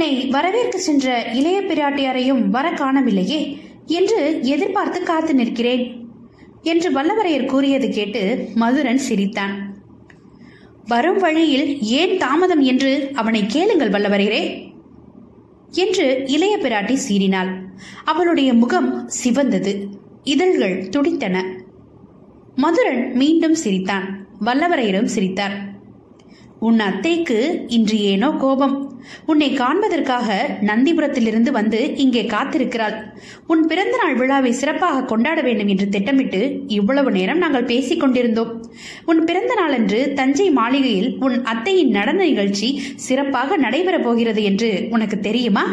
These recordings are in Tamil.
உன்னை வரவேற்க சென்ற இளைய பிராட்டியாரையும் வர காணவில்லையே என்று எதிர்பார்த்து காத்து நிற்கிறேன் என்று வல்லவரையர் கூறியது கேட்டு மதுரன் சிரித்தான். வரும் வழியில் ஏன் தாமதம் என்று அவனை கேளுங்கள் வல்லவரையரே என்று இளைய பிராட்டி சீறினாள். அவளுடைய முகம் சிவந்தது. இதழ்கள் துடித்தன. மதுரன் மீண்டும் சிரித்தான். வல்லவரையரும் சிரித்தார். உன் அத்தைக்கு இன்று ஏனோ கோபம். உன்னை காண்பதற்காக நந்திபுரத்திலிருந்து வந்து இங்கே காத்திருக்கிறாள். உன் பிறந்தநாள் விழாவை சிறப்பாக கொண்டாட வேண்டும் என்று திட்டமிட்டு இவ்வளவு நேரம் நாங்கள் பேசிக் கொண்டிருந்தோம். உன் பிறந்த நாளன்று தஞ்சை மாளிகையில் உன் அத்தையின் நடன நிகழ்ச்சி சிறப்பாக நடைபெறப் போகிறது என்று உனக்கு தெரியுமா?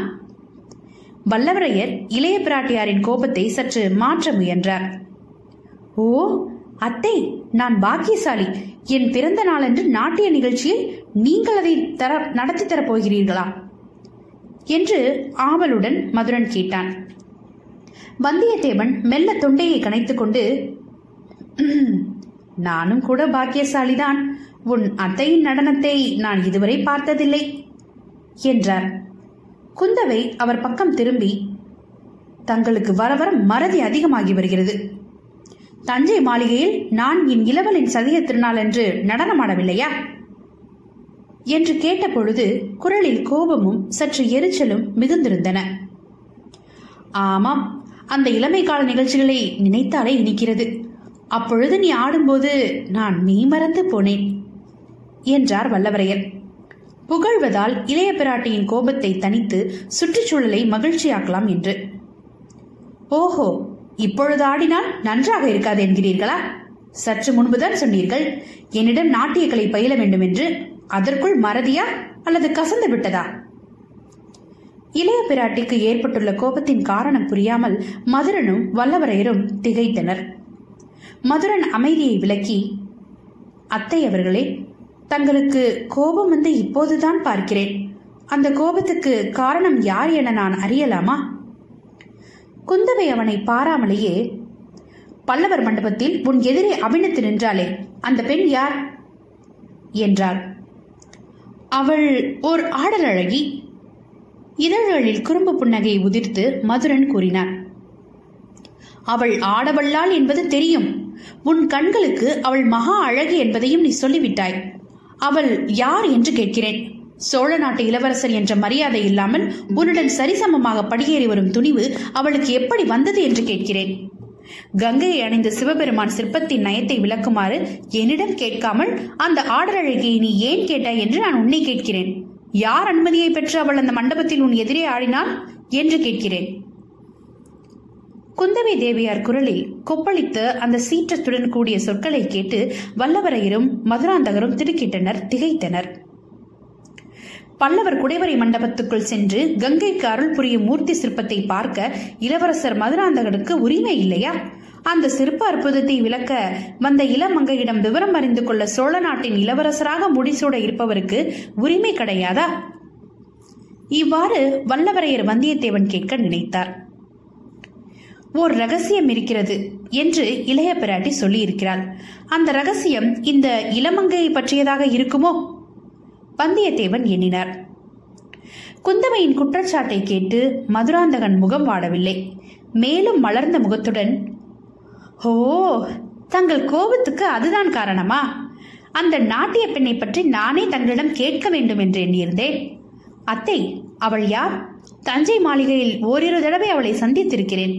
வல்லவரையர் இளைய பிராட்டியாரின் கோபத்தை சற்று மாற்ற முயன்றார். ஓ அத்தை நான் பாக்கியசாலி. என் பிறந்த நாளன்று நாட்டிய நிகழ்ச்சியை நீங்கள் அதை தர நடத்தி தரப் போகிறீர்களா என்று ஆவலுடன் மதுரன் கேட்டான். வந்தியத்தேவன் மெல்ல தொண்டையை கணைத்துக்கொண்டு நானும் கூட பாக்கியசாலிதான். உன் அத்தையின் நடனத்தை நான் இதுவரை பார்த்ததில்லை என்றார். குந்தவை அவர் பக்கம் திரும்பி தங்களுக்கு வர வர மறதி அதிகமாகி வருகிறது. தஞ்சை மாளிகையில் நான் என் இளவலின் சதிய திருநாள் என்று நடனமாடவில்லையா? என்று கேட்டபொழுது குரலில் கோபமும் சற்று எரிச்சலும் மிகுந்திருந்தன. ஆமாம் அந்த இளமை கால நிகழ்ச்சிகளை நினைத்தாலே இனிக்கிறது. அப்பொழுது நீ ஆடும்போது நான் நீ மறந்து போனேன் என்றார் வல்லவரையர். புகழ்வதால் இளைய பிராட்டியின் கோபத்தை தனித்து சுற்றுச்சூழலை மகிழ்ச்சியாக்கலாம் என்று. ஓஹோ இப்பொழுது ஆடினால் நன்றாக இருக்காது என்கிறீர்களா? சற்று முன்புதான் சொன்னீர்கள் என்னிடம் நாட்டியக்கலை பயில வேண்டும் என்று அதற்குள் மறதியா அல்லது கசந்து விட்டதா? இளைய பிராட்டிக்கு ஏற்பட்டுள்ள கோபத்தின் காரணம் புரியாமல் மதுரனும் வல்லவரையரும் திகைத்தனர். மதுரன் அமைதியை விலக்கி அத்தை அவர்களே தங்களுக்கு கோபம் வந்து இப்போதுதான் பார்க்கிறேன். அந்த கோபத்துக்கு காரணம் யார் என நான் அறியலாமா? குந்தவை அவனை பாராமலேயே பல்லவர் மண்டபத்தில் உன் எதிரே அபிநத்து நின்றாளே அந்த பெண் யார்? என்றாள். அவள் ஓர் ஆடலழகி இதழ்களில் குறும்பு புன்னகையை உதிர்த்து மதுரன் கூறினான். அவள் ஆடவல்லாள் என்பது தெரியும். உன் கண்களுக்கு அவள் மகா அழகு என்பதையும் நீ சொல்லிவிட்டாய். அவள் யார் என்று கேட்கிறேன். சோழ நாட்டு இளவரசர் என்ற மரியாதை இல்லாமல் உன்னுடன் சரிசமமாக படியேறி வரும் துணிவு அவளுக்கு எப்படி வந்தது என்று கேட்கிறேன். கங்கையை அணிந்த சிவபெருமான் சிற்பத்தின் நயத்தை விளக்குமாறு என்னிடம் கேட்காமல் அந்த ஆடலழகியை நீ ஏன் கேட்டாய் என்று நான் உன்னை கேட்கிறேன். யார் அனுமதியை பெற்று அவள் அந்த மண்டபத்தில் உன் எதிரே ஆடினாள் என்று கேட்கிறேன். குந்தவை தேவியார் குரலில் கொப்பளித்த அந்த சீற்றத்துடன் கூடிய சொற்களை கேட்டு வல்லவரையரும் மதுராந்தகரும் திடுக்கிட்டனர் திகைத்தனர். பல்லவர் குடைவரை மண்டபத்துக்குள் சென்று கங்கைக்கு அருள் புரியும் மூர்த்தி சிற்பத்தை பார்க்க இளவரசர் மதுராந்தகனுக்கு உரிமை இல்லையா? அந்த சிற்ப அற்புதத்தை விளக்க வந்த இளமங்கையிடம் விவரம் அறிந்து கொள்ள சோழ நாட்டின் இளவரசராக முடிசூட இருப்பவருக்கு உரிமை கிடையாதா? இவ்வாறு வல்லவரையர் வந்தியத்தேவன் கேட்க நினைத்தார். ஓர் ரகசியம் இருக்கிறது என்று இளைய பிராட்டி சொல்லியிருக்கிறாள். அந்த ரகசியம் இந்த இளமங்கையை பற்றியதாக இருக்குமோ? வந்தியத்தேவன் எண்ணினார். குந்தவையின் குற்றச்சாட்டை கேட்டு மதுராந்தகன் முகம் வாடவில்லை. மேலும் மலர்ந்த முகத்துடன் ஓ தங்கள் கோபத்துக்கு அதுதான் காரணமா? அந்த நாட்டிய பெண்ணை பற்றி நானே தங்களிடம் கேட்க வேண்டும் என்று எண்ணியிருந்தேன். அத்தை அவள் யார்? தஞ்சை மாளிகையில் ஓரிரு தடவை அவளை சந்தித்திருக்கிறேன்.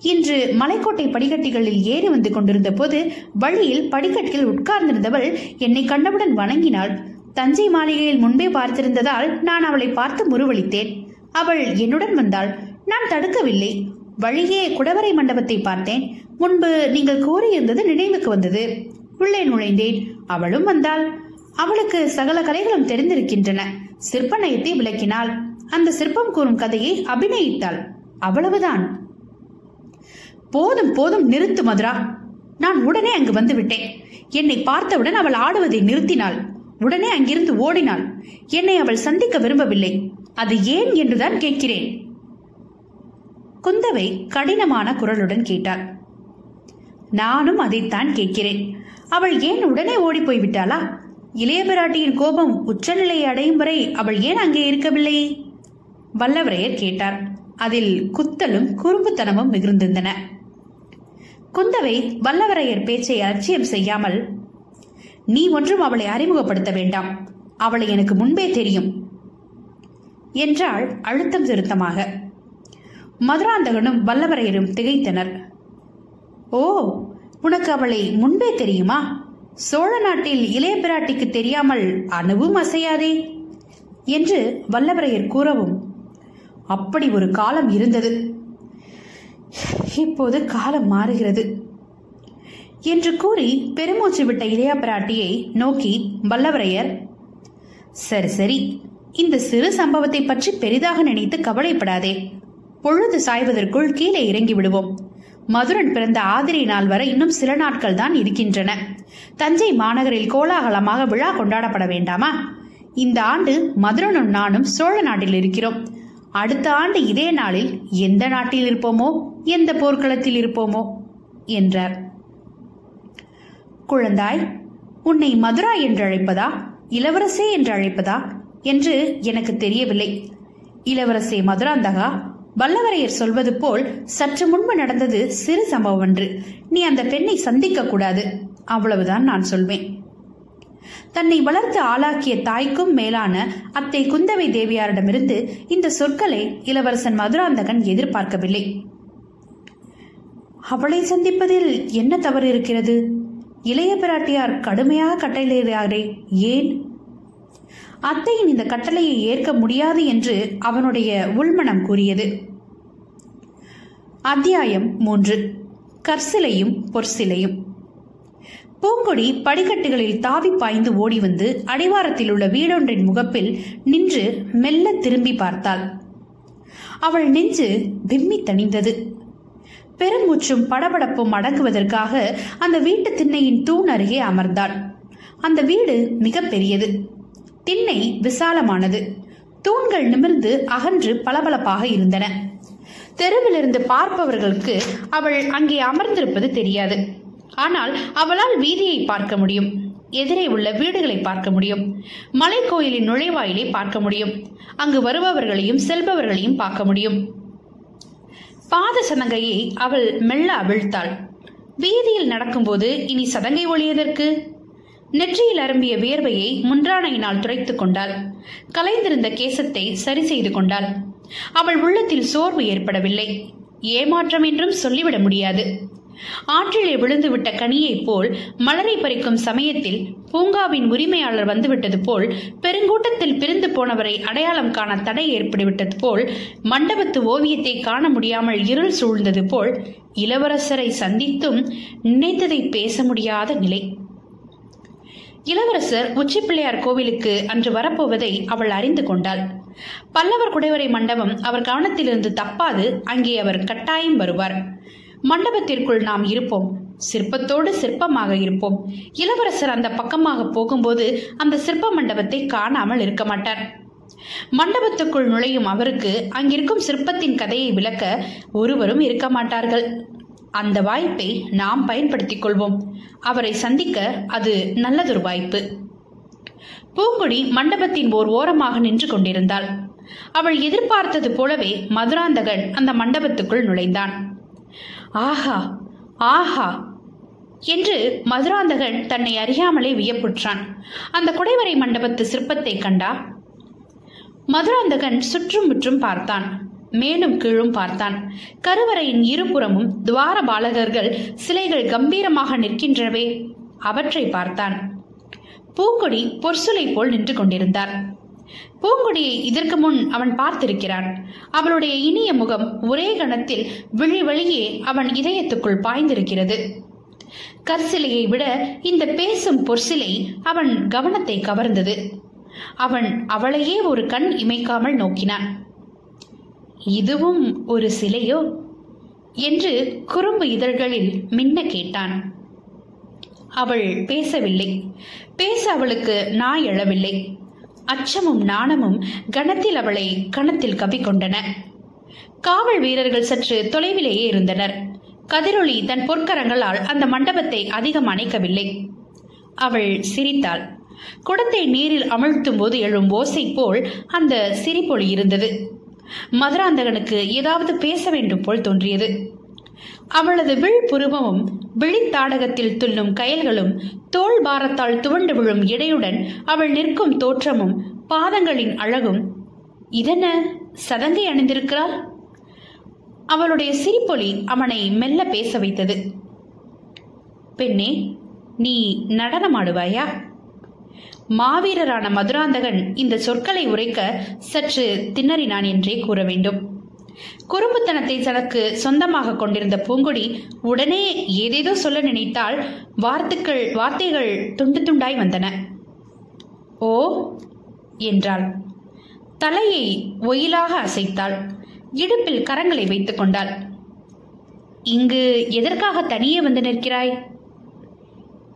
இன்று மலைக்கோட்டை படிக்கட்டுகளில் ஏறி வந்து கொண்டிருந்த போது வழியில் படிக்கட்டில் உட்கார்ந்திருந்தவள் என்னை கண்டவுடன் வணங்கினாள். தஞ்சை மாளிகையில் முன்பே பார்த்திருந்ததால் நான் அவளை பார்த்து முருவளித்தேன் அவள் என்னுடன் வந்தாள். நான் தடுக்கவில்லை. வழியே குடவரை மண்டபத்தை பார்த்தேன். முன்பு நீங்கள் கூறியிருந்தது நினைவுக்கு வந்தது. உள்ளே நுழைந்தேன். அவளும் வந்தாள். அவளுக்கு சகல கலைகளும் தெரிந்திருக்கின்றன. சிற்ப நயத்தை விளக்கினாள். அந்த சிற்பம் கூறும் கதையை அபிநயித்தாள். அவ்வளவுதான். போதும் போதும் நிறுத்து மதுரா. நான் உடனே அங்கு வந்துவிட்டேன் என்னை பார்த்தவுடன் அவள் ஆடுவதை நிறுத்தினாள். உடனே அங்கிருந்து ஓடினாள். என்னை அவள் சந்திக்க விரும்பவில்லை. அது ஏன் என்றுதான் கேட்கிறேன். குந்தவை கடினமான குரலுடன் கேட்டாள். நானும் அதைத்தான் கேட்கிறேன். அவள் ஏன் உடனே ஓடி போய்விட்டாளா இளைய பிராட்டியின் கோபம் உச்சநிலையை அடையும் வரை அவள் ஏன் அங்கே இருக்கவில்லை? வல்லவரையர் கேட்டார். அதில் குத்தலும் குறும்புத்தனமும் மிகுந்திருந்தன. குந்தவை வல்லவரையர் பேச்சை அலட்சியம் செய்யாமல் நீ ஒன்றும் அவளை அறிமுகப்படுத்த வேண்டாம். அவளை எனக்கு முன்பே தெரியும். என்றாள் அழுத்தம் திருத்தமாக. மதுராந்தகனும் வல்லவரையரும் திகைத்தனர். ஓ உனக்கு அவளை முன்பே தெரியுமா? சோழ நாட்டில் இளைய பிராட்டிக்கு தெரியாமல் அணுவும் அசையாதே? என்று வல்லவரையர் கூறவும். அப்படி ஒரு காலம் இருந்தது. இப்போது காலம் மாறுகிறது. என்று கூறி பெருமூச்சு விட்ட இளையா பிராட்டியை நோக்கி வல்லவரையர் சரி சரி. இந்த சிறு சம்பவத்தை பற்றி பெரிதாக நினைத்து கவலைப்படாதே. பொழுது சாய்வதற்குள் கீழே இறங்கி விடுவோம். மதுரன் பிறந்த ஆதிரை நாள் வரை இன்னும் சில நாட்கள் தான் இருக்கின்றன. தஞ்சை மாநகரில் கோலாகலமாக விழா கொண்டாடப்பட வேண்டாமா? இந்த ஆண்டு மதுரனும் நானும் சோழ நாட்டில் இருக்கிறோம். அடுத்த ஆண்டு இதே நாளில் எந்த நாட்டில் இருப்போமோ? எந்த போர்க்களத்தில் இருப்போமோ? என்றார். குழந்தாய் உன்னை மதுரா என்று அழைப்பதா இளவரசே என்று அழைப்பதா என்று எனக்கு தெரியவில்லை. இளவரசே மதுராந்தகா வல்லவரையர் சொல்வது போல் சற்று முன்பு நடந்தது சிறு சம்பவம் ஒன்று நீ அந்த பெண்ணை சந்திக்க கூடாது. அவ்வளவுதான் நான் சொல்வேன். தன்னை வளர்த்து ஆளாக்கிய தாய்க்கும் மேலான அத்தை குந்தவை தேவியாரிடமிருந்து இந்த சொற்களை இளவரசன் மதுராந்தகன் எதிர்பார்க்கவில்லை. அவளை சந்திப்பதில் என்ன தவறு இருக்கிறது? இளைய பிராட்டியார் கடுமையாக கட்டளையிடுகிறாரே ஏன்? அத்தையின் இந்த கட்டளையை ஏற்க முடியாது என்று அவனுடைய உள்மனம் கூறியது. அத்தியாயம் மூன்று. கற்சிலையும் பொற்சிலையும். பூங்கொடி படிக்கட்டுகளில் தாவி பாய்ந்து ஓடி வந்து அடிவாரத்தில் உள்ள வீடொன்றின் முகப்பில் நின்று மெல்ல திரும்பி பார்த்தாள். அவள் நெஞ்சு விம்மி தணிந்தது. பெருமூச்சும் படபடப்பும் அடங்குவதற்காக அந்த வீட்டு திண்ணையின் தூண் அருகே அமர்ந்தாள் அந்த வீடு மிக பெரியது திண்ணை விசாலமானது. தூண்கள் நிமிர்ந்து அகன்று பளபளப்பாக இருந்தன. தெருவிலிருந்து பார்ப்பவர்களுக்கு அவள் அங்கே அமர்ந்திருப்பது தெரியாது. ஆனால் அவளால் வீதியை பார்க்க முடியும். எதிரே உள்ள வீடுகளை பார்க்க முடியும். மலைக்கோயிலின் நுழைவாயிலை பார்க்க முடியும். அங்கு வருபவர்களையும் செல்பவர்களையும் பார்க்க முடியும். பாத சதங்கையை அவள் மெல்ல அவிழ்த்தாள். வீதியில் நடக்கும்போது இனி சதங்கை ஒளியதற்கு நெற்றியில் அரும்பிய வியர்வையை முன்றானையினால் துடைத்துக் கொண்டாள். கலைந்திருந்த கேசத்தை சரி செய்து கொண்டாள். அவள் உள்ளத்தில் சோர்வு ஏற்படவில்லை. ஏமாற்றம் என்றும் சொல்லிவிட முடியாது. ஆற்றிலே விழுந்துவிட்ட கனியைப் போல் மலரை பறிக்கும் சமயத்தில் பூங்காவின் உரிமையாளர் வந்துவிட்டது போல் பெருங்கூட்டத்தில் பிரிந்து போனவரை அடையாளம் காண தடை ஏற்பட்டுவிட்டது போல் மண்டபத்து ஓவியத்தை காண முடியாமல் இருள் சூழ்ந்தது போல் இளவரசரை சந்தித்தும் நினைத்ததை பேச முடியாத நிலை. இளவரசர் உச்சிப்பிள்ளையார் கோவிலுக்கு அன்று வரப்போவதை அவள் அறிந்து கொண்டாள். பல்லவர் குடைவரை மண்டபம் அவர் கவனத்திலிருந்து தப்பாது அங்கே அவர் கட்டாயம் வருவார். மண்டபத்திற்குள் நாம் இருப்போம். சிற்பத்தோடு சிற்பமாக இருப்போம். இளவரசர் அந்த பக்கமாக போகும்போது அந்த சிற்ப மண்டபத்தை காணாமல் இருக்க மாட்டார். மண்டபத்துக்குள் நுழையும் அவருக்கு அங்கிருக்கும் சிற்பத்தின் கதையை விளக்க ஒருவரும் இருக்க மாட்டார்கள். அந்த வாய்ப்பை நாம் பயன்படுத்திக் கொள்வோம். அவரை சந்திக்க அது நல்லதொரு வாய்ப்பு. பூங்குடி மண்டபத்தின் ஓர் ஓரமாக நின்று கொண்டிருந்தாள். அவள் எதிர்பார்த்தது போலவே மதுராந்தகன் அந்த மண்டபத்துக்குள் நுழைந்தான். ஆஹா ஆஹா என்று மதுராந்தகன் தன்னை அறியாமலே வியப்புற்றான். அந்த குடைவரை மண்டபத்து சிற்பத்தை கண்டா? மதுராந்தகன் சுற்றும் முற்றும் பார்த்தான். மேலும் கீழும் பார்த்தான். கருவறையின் இருபுறமும் துவார பாலகர்கள் சிலைகள் கம்பீரமாக நிற்கின்றனவே. அவற்றை பார்த்தான். பூக்கொடி பொற்சுலை போல் நின்று கொண்டிருந்தார். பூங்கொடியை இதற்கு முன் அவன் பார்த்திருக்கிறான். அவளுடைய இனிய முகம் ஒரே கணத்தில் விழி வழியே அவன் இதயத்துக்குள் பாய்ந்திருக்கிறது. கற்சிலையை விட இந்த பேசும் பொற்சிலை அவன் கவனத்தை கவர்ந்தது. அவன் அவளையே ஒரு கண் இமைக்காமல் நோக்கினான். இதுவும் ஒரு சிலையோ? என்று குறும்பு இதழ்களில் மின்ன கேட்டான். அவள் பேசவில்லை. பேச அவளுக்கு நாய் எழவில்லை. அச்சமும் நாணமும் கணத்தில் அவளை கணத்தில் கவிக்கொண்டன காவல் வீரர்கள் சற்று தொலைவிலேயே இருந்தனர். கதிரொளி தன் பொற்கரங்களால் அந்த மண்டபத்தை அதிகம் அணைக்கவில்லை. அவள் சிரித்தாள். குடத்தை நீரில் அமிழ்த்தும் போது எழும் ஓசை போல் அந்த சிரிப்பொலி இருந்தது. மதுராந்தகனுக்கு ஏதாவது பேச வேண்டும் போல் தோன்றியது. அவளது வில் புருவமும் விழித்தாடகத்தில் துள்ளும் கயல்களும் தோல் பாரத்தால் துவண்டு விழும் இடையுடன் அவள் நிற்கும் தோற்றமும் பாதங்களின் அழகும். இதென்ன? சதங்கை அணிந்திருக்கிறாள்? அவளுடைய சிரிப்பொலி அவனை மெல்ல பேச வைத்தது. பெண்ணே நீ நடனமாடுவாயா மாவீரரான மதுராந்தகன் இந்த சொற்களை உரைக்க சற்று திணறினான் என்றே கூற வேண்டும். குறும்புத்தனத்தை தனக்கு சொந்தமாக கொண்டிருந்த பூங்கொடி உடனே ஏதேதோ சொல்ல நினைத்தால் வார்த்தைகள் வார்த்தைகள் துண்டு துண்டாய் வந்தன. ஓ என்றாள். தலையை ஒயிலாக அசைத்தாள். இடுப்பில் கரங்களை வைத்துக் கொண்டாள். இங்கு எதற்காக தனியே வந்து நிற்கிறாய்?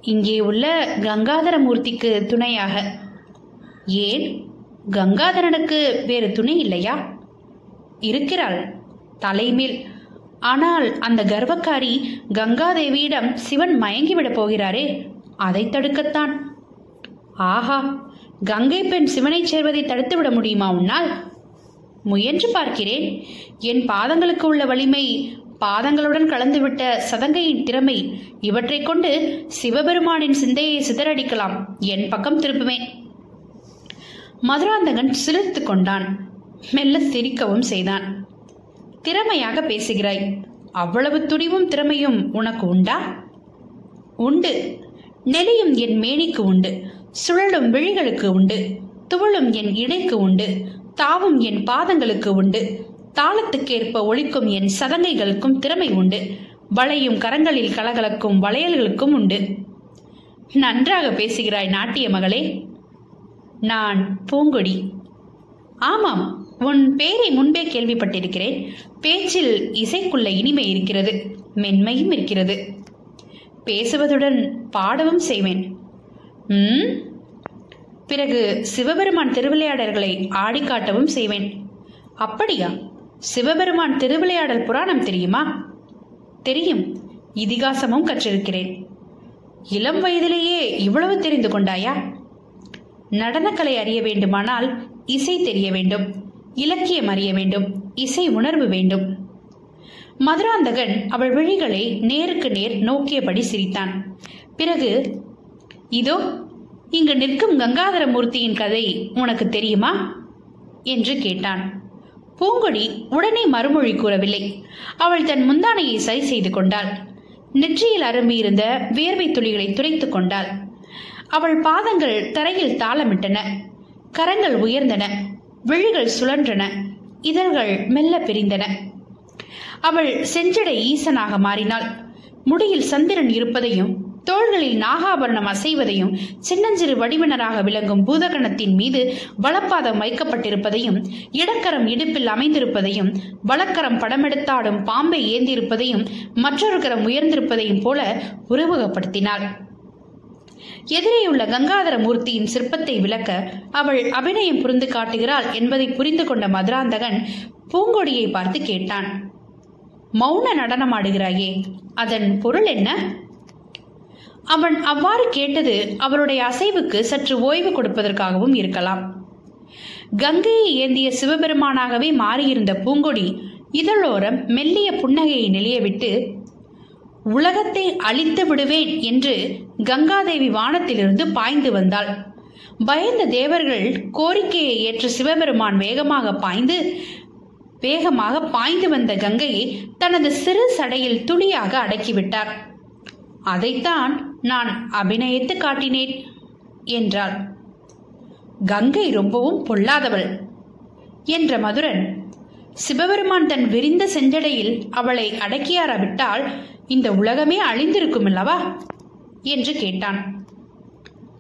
இங்கே உள்ள கங்காதர மூர்த்திக்கு துணையாக. ஏன்? கங்காதரனுக்கு வேறு துணை இல்லையா? இருக்கிறாள். தலைமேல். ஆனால் அந்த கர்வக்காரி கங்காதேவியிடம் சிவன் மயங்கிவிடப் போகிறாரே அதை தடுக்கத்தான். ஆஹா கங்கை பெண் சிவனைச் சேர்வதை தடுத்துவிட முடியுமா உன்னால்? முயன்று பார்க்கிறேன். என் பாதங்களுக்கு உள்ள வலிமை பாதங்களுடன் கலந்துவிட்ட சதங்கையின் திறமை இவற்றைக் கொண்டு சிவபெருமானின் சிந்தையை சிதறடிக்கலாம். என் பக்கம் திருப்புவேன் மதுராந்தகன் சிலிர்த்து கொண்டான். மெல்ல சிரிக்கவும் செய்தான். திறமையாக பேசுகிறாய். அவ்வளவு துணிவும் திறமையும் உனக்கு உண்டா? உண்டு. நெளியும் என் மேனிக்கு உண்டு. சுழலும் விழிகளுக்கு உண்டு. துவளும் என் இடைக்கு உண்டு. தாவும் என் பாதங்களுக்கு உண்டு. தாளத்துக்கேற்ப ஒழிக்கும் என் சதங்கைகளுக்கும் திறமை உண்டு. வளையும் கரங்களில் கலகலக்கும் வளையல்களுக்கும் உண்டு. நன்றாக பேசுகிறாய் நாட்டிய மகளே. நான் பூங்கொடி. ஆமாம். உன் பேரை முன்பே கேள்விப்பட்டிருக்கிறேன். பேச்சில் இசைக்குள்ள இனிமை இருக்கிறது மென்மையும் இருக்கிறது. பேசுவதுடன் பாடவும் செய்வேன். ம் பிறகு சிவபெருமான் திருவிளையாடல்களை ஆடிக்காட்டவும் செய்வேன். அப்படியா? சிவபெருமான் திருவிளையாடல் புராணம் தெரியுமா? தெரியும். இதிகாசமும் கற்றிருக்கிறேன். இளம் வயதிலேயே இவ்வளவு தெரிந்து கொண்டாயா? நடனக்கலை அறிய வேண்டுமானால் இசை தெரிய வேண்டும். இலக்கியம் அறிய வேண்டும் இசை உணர்வு வேண்டும். மதுராந்தகன் அவள் விழிகளை நேருக்கு நேர் நோக்கியபடி சிரித்தான். பிறகு இதோ இங்கு நிற்கும் கங்காதர மூர்த்தியின் கதை உனக்கு தெரியுமா? என்று கேட்டான். பூங்கொடி உடனே மறுமொழி கூறவில்லை. அவள் தன் முந்தானையை சரி செய்து கொண்டாள். நெற்றியில் அரும்பியிருந்த வேர்வை துளிகளை துடைத்துக் கொண்டாள். அவள் பாதங்கள் தரையில் தாளமிட்டன. கரங்கள் உயர்ந்தன. விழிகள் சுழன்றன. இதழ்கள் மெல்ல பிரிந்தன. அவள் செஞ்சடை ஈசனாக மாறினாள். முடியில் சந்திரன் இருப்பதையும் தோள்களில் நாகாபரணம் அசைவதையும் சின்னஞ்சிறு வடிவினராக விளங்கும் பூதகணத்தின் மீது வலப்பாதம் வைக்கப்பட்டிருப்பதையும் இடக்கரம் இடுப்பில் அமைந்திருப்பதையும் வலக்கரம் படமெடுத்தாடும் பாம்பை ஏந்தியிருப்பதையும் மற்றொரு கரம் உயர்ந்திருப்பதையும் போல உருவகப்படுத்தினாள். எதிரேயுள்ள கங்காதர மூர்த்தியின் சிற்பத்தை விளக்க அவள் அபிநயம் புரிந்து காட்டுகிறாள் என்பதை புரிந்து கொண்ட மதுராந்தகன் பூங்கொடியை பார்த்து கேட்டான். மௌன நடனமாடுகிறாயே அதன் பொருள் என்ன? அவன் அவ்வாறு கேட்டது அவளுடைய அசைவுக்கு சற்று ஓய்வு கொடுப்பதற்காகவும் இருக்கலாம். கங்கையை ஏந்திய சிவபெருமானாகவே மாறியிருந்த பூங்கொடி இதழோரம் மெல்லிய புன்னகையை நிலையவிட்டு உலகத்தை அழித்து விடுவேன் என்று கங்காதேவி வானத்திலிருந்து பாய்ந்து வந்தாள். பயந்த தேவர்கள் கோரிக்கையை ஏற்ற சிவபெருமான் வேகமாக பாய்ந்து வேகமாக பாய்ந்து வந்த கங்கையை தனது சிறு சடையில் துளியாக அடக்கிவிட்டார். அதைத்தான் நான் அபிநயித்து காட்டினேன் என்றாள். கங்கை ரொம்பவும் பொல்லாதவள் என்ற மதுரன். சிவபெருமான் தன் விரிந்த செஞ்சடையில் அவளை அடக்கியாராவிட்டால் இந்த உலகமே அழிந்திருக்கும் அல்லவா என்று கேட்டான்.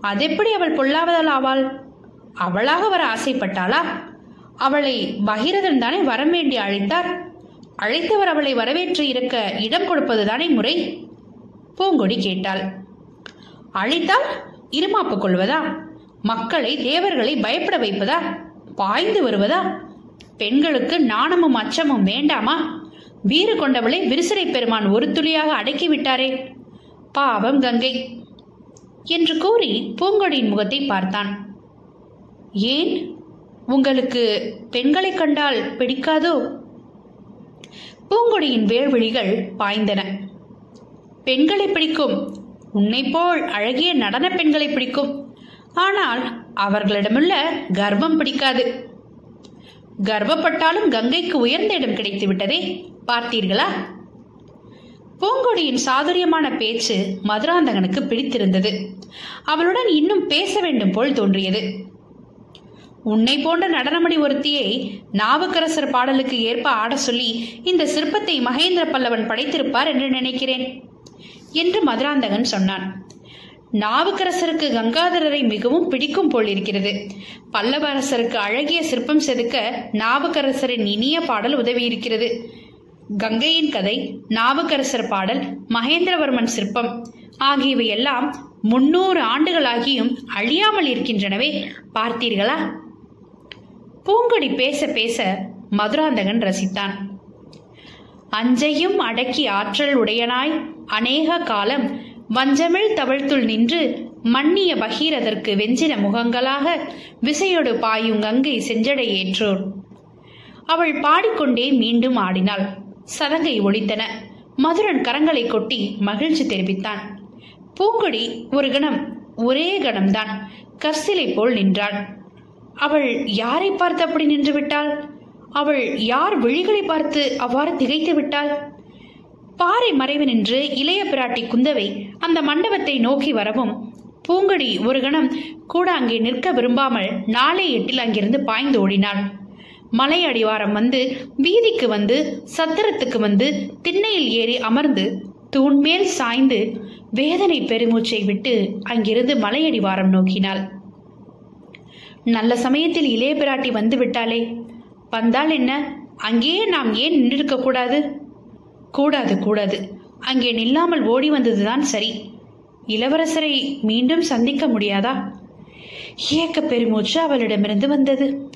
அதெப்படி அவள் பொல்லாவதால் ஆவாள்? அவளாக வர ஆசைப்பட்டாளா? அவளை பகிரதன் தானே வரவேண்டி வேண்டி அழைத்தார்? அழைத்தவர் அவளை வரவேற்று இருக்க இடம் கொடுப்பது தானே முறை? பூங்கொடி கேட்டாள். அழைத்தால் இருமாப்பு கொள்வதா? மக்களை தேவர்களை பயப்பட வைப்பதா? பாய்ந்து வருவதா? பெண்களுக்கு நாணமும் அச்சமும் வேண்டாமா? வீறு கொண்டவளை விரிசிறை பெருமான் ஒரு துளியாக அடக்கிவிட்டாரே பாவம் கங்கை என்று கூறி பூங்கொடியின் முகத்தை பார்த்தான். ஏன்? உங்களுக்கு பெண்களை கண்டால் பிடிக்காதோ? பூங்கொடியின் வேள்விழிகள் பாய்ந்தன. பெண்களை பிடிக்கும். உன்னை போல் அழகிய நடன பெண்களை பிடிக்கும். ஆனால் அவர்களிடமுள்ள கர்வம் பிடிக்காது. கர்வப்பட்டாலும் கங்கைக்கு உயர்ந்த இடம் கிடைத்து விட்டதே பார்த்தீர்களா? பூங்கொடியின் சாதுரியமான பேச்சு மதுராந்தகனுக்கு பிடித்திருந்தது. அவளுடன் இன்னும் பேச வேண்டும் போல் தோன்றியது. உன்னை போன்ற நடனமடி ஒருத்தியை நாவுக்கரசர் பாடலுக்கு ஏற்ப ஆட சொல்லி இந்த சிற்பத்தை மகேந்திர பல்லவன் படைத்திருப்பார் என்று நினைக்கிறேன் என்று மதுராந்தகன் சொன்னான். நாவுக்கரசருக்கு கங்காதரரை மிகவும் பிடிக்கும் போல் இருக்கிறது. பல்லவரசருக்கு அழகிய சிற்பம் செதுக்க நாவுக்கரசரின் இனிய பாடல் உதவியிருக்கிறது. கங்கையின் கதை நாவுக்கரசர் பாடல் மகேந்திரவர்மன் சிற்பம் ஆகியவை எல்லாம் முன்னூறு ஆண்டுகளாகியும் அழியாமல் இருக்கின்றனவே. பார்த்தீர்களா? பூங்கொடி பேச பேச மதுராந்தகன் ரசித்தான். அஞ்சையும் அடக்கி ஆற்றல் உடையனாய் அநேக காலம் வஞ்சமிழ் தவழ்த்துள் நின்று மன்னிய பகீரதற்கு வெஞ்சின முகங்களாக விசையொடு பாயும் கங்கை செஞ்சடை ஏற்றோர். அவள் பாடிக்கொண்டே மீண்டும் ஆடினாள். சதங்கை ஒழித்தன. மதுரன் கரங்களை கொட்டி மகிழ்ச்சி தெரிவித்தான். பூங்கொடி ஒரு கணம் ஒரே கணம்தான். கர்சிலை போல் நின்றாள். அவள் யாரை பார்த்து அப்படி நின்று விட்டாள்? அவள் யார் விழிகளை பார்த்து அவ்வாறு திகைத்து விட்டாள்? பாறை மறைவு நின்று இளைய பிராட்டி குந்தவை அந்த மண்டபத்தை நோக்கி வரவும் பூங்கொடி ஒரு கணம் கூட அங்கே நிற்க விரும்பாமல் நாளை எட்டில் அங்கிருந்து பாய்ந்து ஓடினாள். மலை அடிவாரம் வந்து வீதிக்கு வந்து சத்திரத்துக்கு வந்து திண்ணையில் ஏறி அமர்ந்து தூண்மேல் சாய்ந்து வேதனை பெருமூச்சை விட்டு அங்கிருந்து மலையடிவாரம் நோக்கினாள். நல்ல சமயத்தில் இளைய பிராட்டி வந்து விட்டாளே வந்தால் என்ன? அங்கேயே நாம் ஏன் நின்றிருக்க கூடாது? கூடாது கூடாது. அங்கே நில்லாமல் ஓடி வந்ததுதான் சரி. இளவரசரை மீண்டும் சந்திக்க முடியாதா? ஏக்க பெருமூச்சு அவளிடமிருந்து வந்தது.